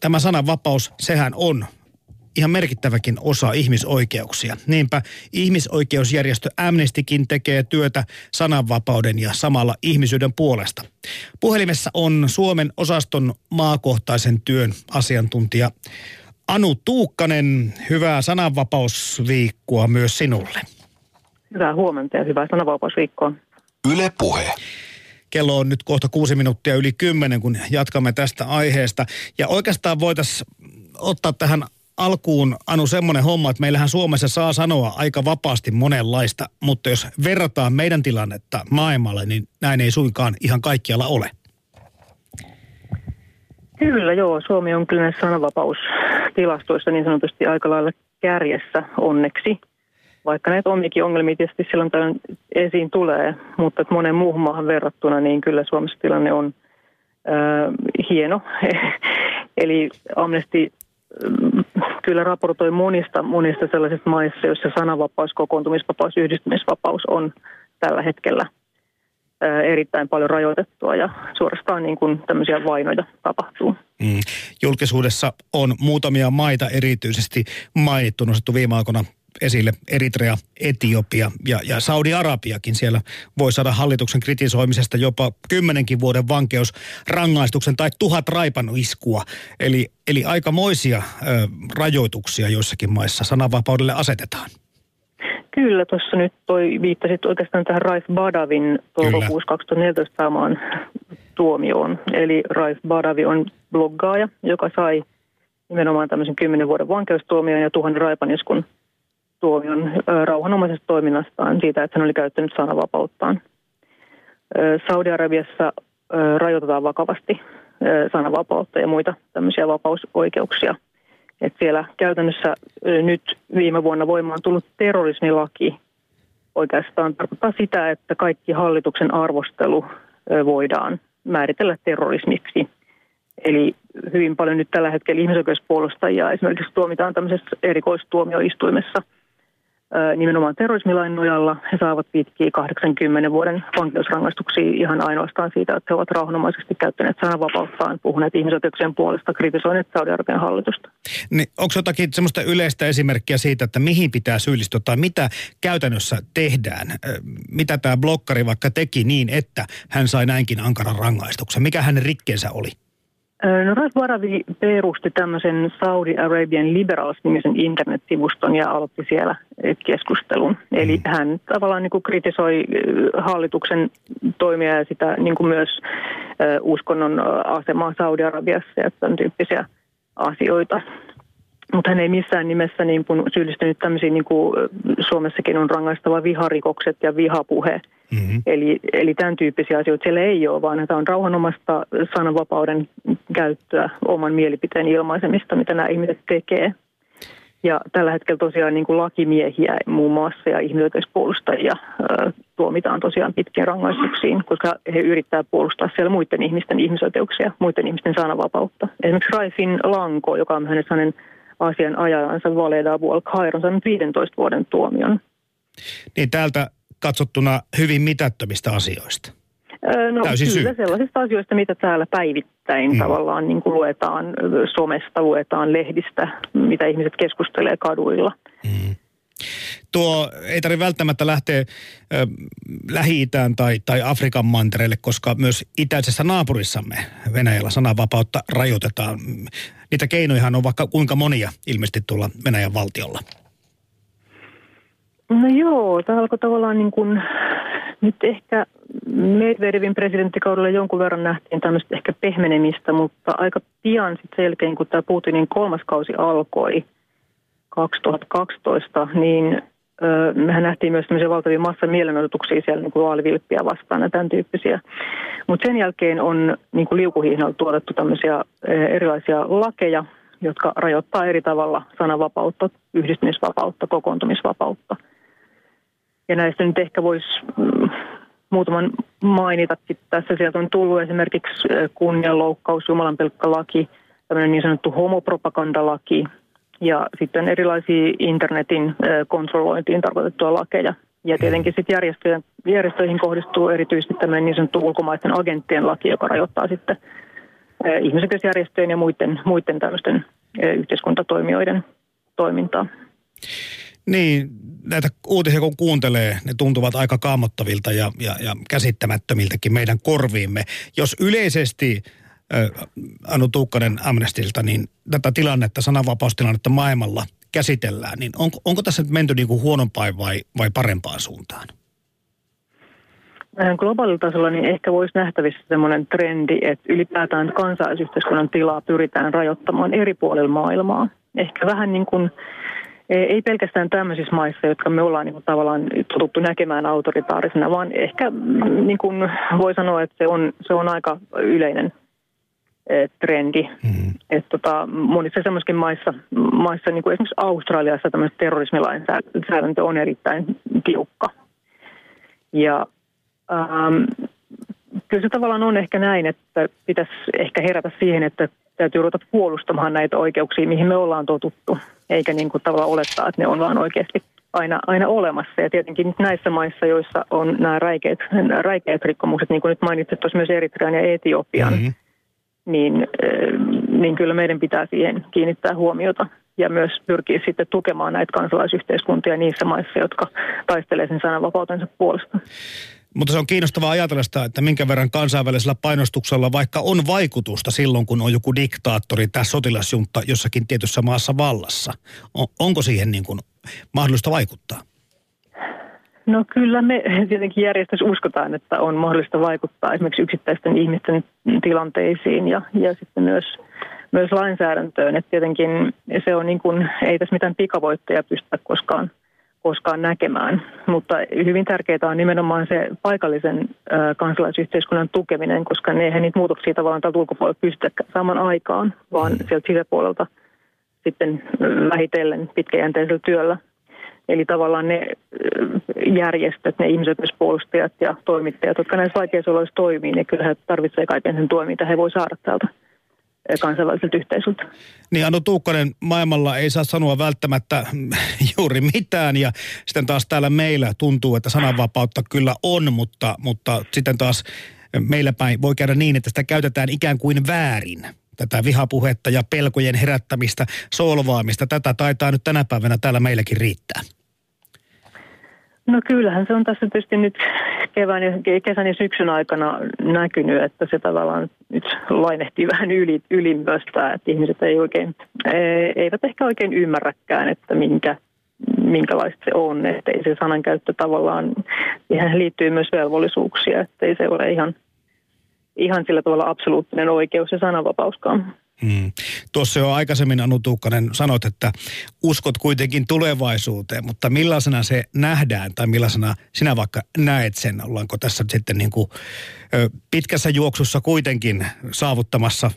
tämä sananvapaus, sehän on ihan merkittäväkin osa ihmisoikeuksia. Niinpä ihmisoikeusjärjestö Amnestykin tekee työtä sananvapauden ja samalla ihmisyyden puolesta. Puhelimessa on Suomen osaston maakohtaisen työn asiantuntija Anu Tuukkanen. Hyvää sananvapausviikkoa myös sinulle. Hyvää huomenta ja hyvää sananvapausviikkoa. Yle Puhe. Kello on nyt kohta kuusi minuuttia yli kymmenen, kun jatkamme tästä aiheesta. Ja oikeastaan voitaisiin ottaa tähän alkuun, Anu, semmoinen homma, että meillähän Suomessa saa sanoa aika vapaasti monenlaista, mutta jos verrataan meidän tilannetta maailmalle, niin näin ei suinkaan ihan kaikkialla ole. Kyllä joo, Suomi on kyllä sananvapaustilastoissa niin sanotusti aika lailla kärjessä onneksi. Vaikka näitä omikin ongelmia tietysti silloin tämän esiin tulee, mutta että monen muuhun maahan verrattuna, niin kyllä Suomessa tilanne on äh, hieno. Eli Amnesty kyllä raportoi monista, monista sellaisista maissa, joissa sananvapaus, kokoontumisvapaus, yhdistymisvapaus on tällä hetkellä erittäin paljon rajoitettua ja suorastaan niin kuin tämmöisiä vainoja tapahtuu. Mm. Julkisuudessa on muutamia maita erityisesti mainittu, nostettu viime aikoina esille Eritrea, Etiopia ja, ja Saudi-Arabiakin. Siellä voi saada hallituksen kritisoimisesta jopa kymmenenkin vuoden vankeusrangaistuksen tai tuhat iskua. Eli, eli aikamoisia ö, rajoituksia joissakin maissa sananvapaudelle asetetaan. Kyllä, tuossa nyt toi viittasit oikeastaan tähän Raif Badavin toukokuussa 2014 saamaan tuomioon. Eli Raif Badavi on bloggaaja, joka sai nimenomaan tämmöisen kymmenen vuoden vankeustuomion ja tuhannen raipaniskun tuomion rauhanomaisesta toiminnastaan siitä, että hän oli käyttänyt sananvapauttaan. Saudi-Arabiassa rajoitetaan vakavasti sananvapautta ja muita tämmöisiä vapausoikeuksia. Et siellä käytännössä nyt viime vuonna voimaan tullut terrorismilaki oikeastaan tarkoittaa sitä, että kaikki hallituksen arvostelu voidaan määritellä terrorismiksi. Eli hyvin paljon nyt tällä hetkellä ihmisoikeuspuolustajia esimerkiksi tuomitaan tämmöisessä erikoistuomioistuimessa – nimenomaan terrorismilain nojalla. He saavat pitkiä 80 vuoden vankeusrangaistuksia ihan ainoastaan siitä, että he ovat rauhanomaisesti käyttäneet sananvapauttaan, puhuneet ihmisoikeuksien puolesta, kritisoineet Saudi-Arabian hallitusta. Niin, onko jotakin semmoista yleistä esimerkkiä siitä, että mihin pitää syyllistyä tai mitä käytännössä tehdään? Mitä tämä blokkari vaikka teki niin, että hän sai näinkin ankaran rangaistuksen? Mikä hänen rikkeensä oli? No Ralph Baravi perusti tämmöisen Saudi Arabian Liberals-nimisen internetsivuston ja aloitti siellä keskustelun. Eli mm. hän tavallaan niin kuin kritisoi hallituksen toimia ja sitä niin kuin myös uskonnon asemaa Saudi-Arabiassa ja tämän tyyppisiä asioita. Mutta hän ei missään nimessä niin kuin syyllistynyt tämmöisiin, niin kuin Suomessakin on rangaistava viharikokset ja vihapuhe. Mm-hmm. Eli, eli tämän tyyppisiä asioita siellä ei ole, vaan tämä on rauhanomasta sananvapauden käyttöä, oman mielipiteen ilmaisemista, mitä nämä ihmiset tekee. Ja tällä hetkellä tosiaan niin kuin lakimiehiä muun muassa ja ihmisoikeuspuolustajia ää, tuomitaan tosiaan pitkiin rangaistuksiin, koska he yrittävät puolustaa siellä muiden ihmisten ihmisoikeuksia, muiden ihmisten sananvapautta. Esimerkiksi Raifin Lanko, joka on hänen asianajajansa Valeda Abu al on saanut 15 vuoden tuomion. Niin täältä katsottuna hyvin mitättömistä asioista. No Täysin kyllä syy. sellaisista asioista, mitä täällä päivittäin mm. tavallaan niin kuin luetaan somesta, luetaan lehdistä, mitä ihmiset keskustelee kaduilla. Mm. Tuo ei tarvitse välttämättä lähteä ö, Lähi-Itään tai, tai Afrikan mantereelle, koska myös itäisessä naapurissamme Venäjällä sananvapautta rajoitetaan. Niitä keinoja on vaikka kuinka monia ilmeisesti tuolla Venäjän valtiolla. No joo, tämä alkoi tavallaan niin kuin, nyt ehkä Medvedevin presidenttikaudella jonkun verran nähtiin tämmöistä ehkä pehmenemistä, mutta aika pian sitten selkein, kun tämä Putinin kolmas kausi alkoi 2012, niin mehän nähtiin myös tämmöisiä valtavia massa mielenodotuksia siellä niin vaalivilppiä vastaan ja tämän tyyppisiä. Mutta sen jälkeen on niin kuin liukuhihnalla tuotettu tämmöisiä erilaisia lakeja, jotka rajoittaa eri tavalla sananvapautta, yhdistymisvapautta, kokoontumisvapautta. Ja näistä nyt ehkä voisi mm, muutaman mainitakin tässä. Sieltä on tullut esimerkiksi kunnianloukkaus, jumalanpilkkalaki, tämmöinen niin sanottu homopropagandalaki ja sitten erilaisia internetin kontrollointiin tarkoitettuja lakeja. Ja tietenkin sitten järjestöihin kohdistuu erityisesti tämmöinen niin sanottu ulkomaisten agenttien laki, joka rajoittaa sitten ihmisoikeusjärjestöjen ja muiden, muiden tämmöisten yhteiskuntatoimijoiden toimintaa. Niin, näitä uutisia kun kuuntelee, ne tuntuvat aika kaamottavilta ja, ja, ja käsittämättömiltäkin meidän korviimme. Jos yleisesti äh, Anu Tuukkanen Amnestilta, niin tätä tilannetta, sananvapaustilannetta maailmalla käsitellään, niin onko, onko tässä nyt menty niin kuin huonompaan vai, vai parempaan suuntaan? Globaalilla tasolla niin ehkä voisi nähtävissä sellainen trendi, että ylipäätään kansalaisyhteiskunnan tilaa pyritään rajoittamaan eri puolilla maailmaa. Ehkä vähän niin kuin ei pelkästään tämmöisissä maissa, jotka me ollaan niin kuin tavallaan totuttu näkemään autoritaarisena, vaan ehkä mm, niin kuin voi sanoa, että se on, se on aika yleinen e, trendi. Mm-hmm. Että tota, monissa semmoisissa maissa, maissa niin kuin esimerkiksi Australiassa tämmöinen terrorismilainsäädäntö on erittäin tiukka. Ja ähm, kyllä se tavallaan on ehkä näin, että pitäisi ehkä herätä siihen, että täytyy ruveta puolustamaan näitä oikeuksia, mihin me ollaan totuttu, eikä niin kuin tavallaan olettaa, että ne on vaan oikeasti aina, aina olemassa. Ja tietenkin näissä maissa, joissa on nämä räikeät, räikeät rikkomukset, niin kuin nyt mainitsit tuossa myös Eritrean ja Etiopian, mm-hmm. niin, äh, niin kyllä meidän pitää siihen kiinnittää huomiota ja myös pyrkiä sitten tukemaan näitä kansalaisyhteiskuntia niissä maissa, jotka taistelee sen sananvapautensa puolesta. Mutta se on kiinnostavaa ajatella sitä, että minkä verran kansainvälisellä painostuksella vaikka on vaikutusta silloin, kun on joku diktaattori tai sotilasjunta jossakin tietyssä maassa vallassa. On, onko siihen niin kuin mahdollista vaikuttaa? No kyllä me tietenkin järjestössä uskotaan, että on mahdollista vaikuttaa esimerkiksi yksittäisten ihmisten tilanteisiin ja, ja sitten myös, myös lainsäädäntöön. Että tietenkin se on niin kuin, ei tässä mitään pikavoitteja pystytä koskaan – koskaan näkemään. Mutta hyvin tärkeää on nimenomaan se paikallisen kansalaisyhteiskunnan tukeminen, koska ne eihän niitä muutoksia tavallaan tältä ulkopuolelta pystytä saman aikaan, vaan mm. sieltä sisäpuolelta sitten vähitellen pitkäjänteisellä työllä. Eli tavallaan ne järjestöt, ne ihmisoikeuspuolustajat ja toimittajat, jotka näissä vaikeissa oloissa toimii, niin kyllä he tarvitsevat kaiken sen tuen, mitä he voi saada täältä kansainväliseltä yhteisöltä. Niin Anu Tuukkanen, maailmalla ei saa sanoa välttämättä juuri mitään ja sitten taas täällä meillä tuntuu, että sananvapautta kyllä on, mutta, mutta sitten taas meillä päin voi käydä niin, että sitä käytetään ikään kuin väärin tätä vihapuhetta ja pelkojen herättämistä, solvaamista. Tätä taitaa nyt tänä päivänä täällä meilläkin riittää. No kyllähän se on tässä tietysti nyt kevään ja, kesän ja syksyn aikana näkynyt, että se tavallaan nyt lainehtii vähän yli, ylimmästä, että ihmiset ei oikein, e, eivät ehkä oikein ymmärräkään, että minkä, minkälaista se on, että ei se sanankäyttö tavallaan, siihen liittyy myös velvollisuuksia, että ei se ole ihan, ihan sillä tavalla absoluuttinen oikeus ja sananvapauskaan. Hmm. Tuossa jo aikaisemmin Anu Tuukkanen sanoit, että uskot kuitenkin tulevaisuuteen, mutta millaisena se nähdään tai millaisena sinä vaikka näet sen? Ollaanko tässä sitten niin kuin, pitkässä juoksussa kuitenkin saavuttamassa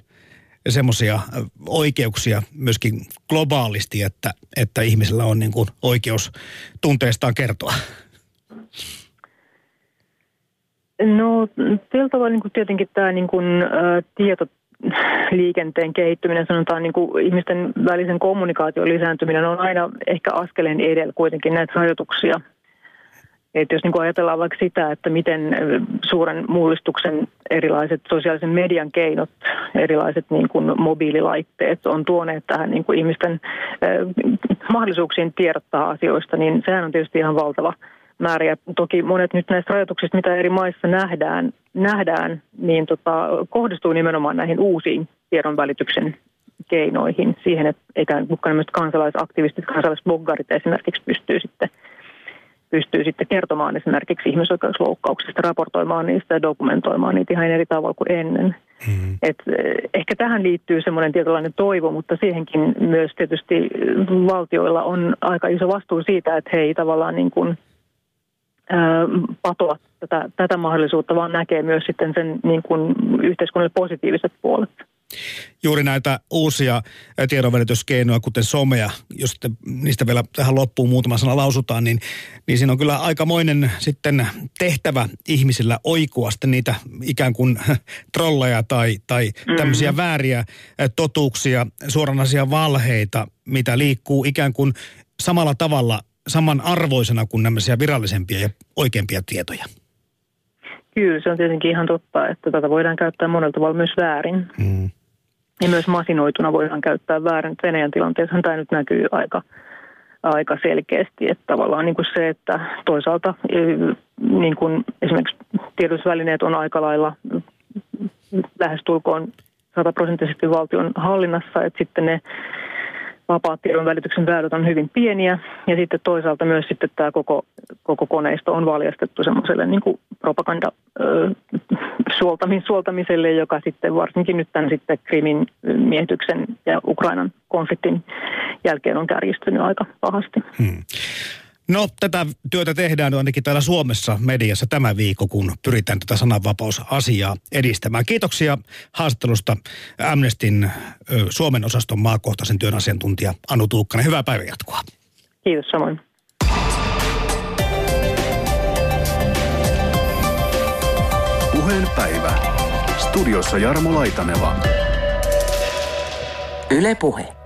semmoisia oikeuksia myöskin globaalisti, että, että ihmisellä on niin kuin oikeus tunteestaan kertoa? No, tällä tavalla niin kuin tietenkin tämä niin kuin, ä, tieto liikenteen kehittyminen, sanotaan niin kuin ihmisten välisen kommunikaation lisääntyminen on aina ehkä askeleen edellä kuitenkin näitä rajoituksia. Että jos niin kuin ajatellaan vaikka sitä, että miten suuren mullistuksen erilaiset sosiaalisen median keinot, erilaiset niin kuin mobiililaitteet on tuoneet tähän niin kuin ihmisten äh, mahdollisuuksiin tiedottaa asioista, niin sehän on tietysti ihan valtava – määriä. Toki monet nyt näistä rajoituksista, mitä eri maissa nähdään, nähdään niin tota, kohdistuu nimenomaan näihin uusiin tiedonvälityksen keinoihin, siihen, että ikään kuin kansalaisaktivistit, kansalaisbloggarit esimerkiksi pystyy sitten, pystyy sitten kertomaan esimerkiksi ihmisoikeusloukkauksista, raportoimaan niistä ja dokumentoimaan niitä ihan eri tavalla kuin ennen. Mm-hmm. Et eh, ehkä tähän liittyy semmoinen tietynlainen toivo, mutta siihenkin myös tietysti valtioilla on aika iso vastuu siitä, että he ei tavallaan niin kuin – patoa tätä, tätä mahdollisuutta, vaan näkee myös sitten sen niin kuin yhteiskunnalle positiiviset puolet. Juuri näitä uusia tiedonvälityskeinoja, kuten somea, jos niistä vielä tähän loppuun muutama sana lausutaan, niin, niin siinä on kyllä aikamoinen sitten tehtävä ihmisillä oikua sitten niitä ikään kuin trolleja tai, tai mm-hmm. tämmöisiä vääriä totuuksia, suoranaisia valheita, mitä liikkuu ikään kuin samalla tavalla samanarvoisena kuin nämä virallisempia ja oikeampia tietoja. Kyllä, se on tietenkin ihan totta, että tätä voidaan käyttää monella tavalla myös väärin. Mm. Ja myös masinoituna voidaan käyttää väärin. Venäjän tilanteessa tämä nyt näkyy aika, aika selkeästi, että tavallaan niin kuin se, että toisaalta niin kuin esimerkiksi tiedotusvälineet on aika lailla lähestulkoon sataprosenttisesti valtion hallinnassa, että sitten ne vapaat tiedon välityksen väylät on hyvin pieniä ja sitten toisaalta myös sitten tämä koko, koko koneisto on valjastettu semmoiselle niin kuin propaganda suoltamis, joka sitten varsinkin nyt tämän sitten Krimin miehityksen ja Ukrainan konfliktin jälkeen on kärjistynyt aika pahasti. Hmm. No tätä työtä tehdään ainakin täällä Suomessa mediassa tämä viikko, kun pyritään tätä sananvapausasiaa edistämään. Kiitoksia haastattelusta Amnestin Suomen osaston maakohtaisen työn asiantuntija Anu Tuukkanen. Hyvää päivänjatkoa. Kiitos samoin. Puheen päivä. Studiossa Jarmo Laitaneva. Yle Puhe.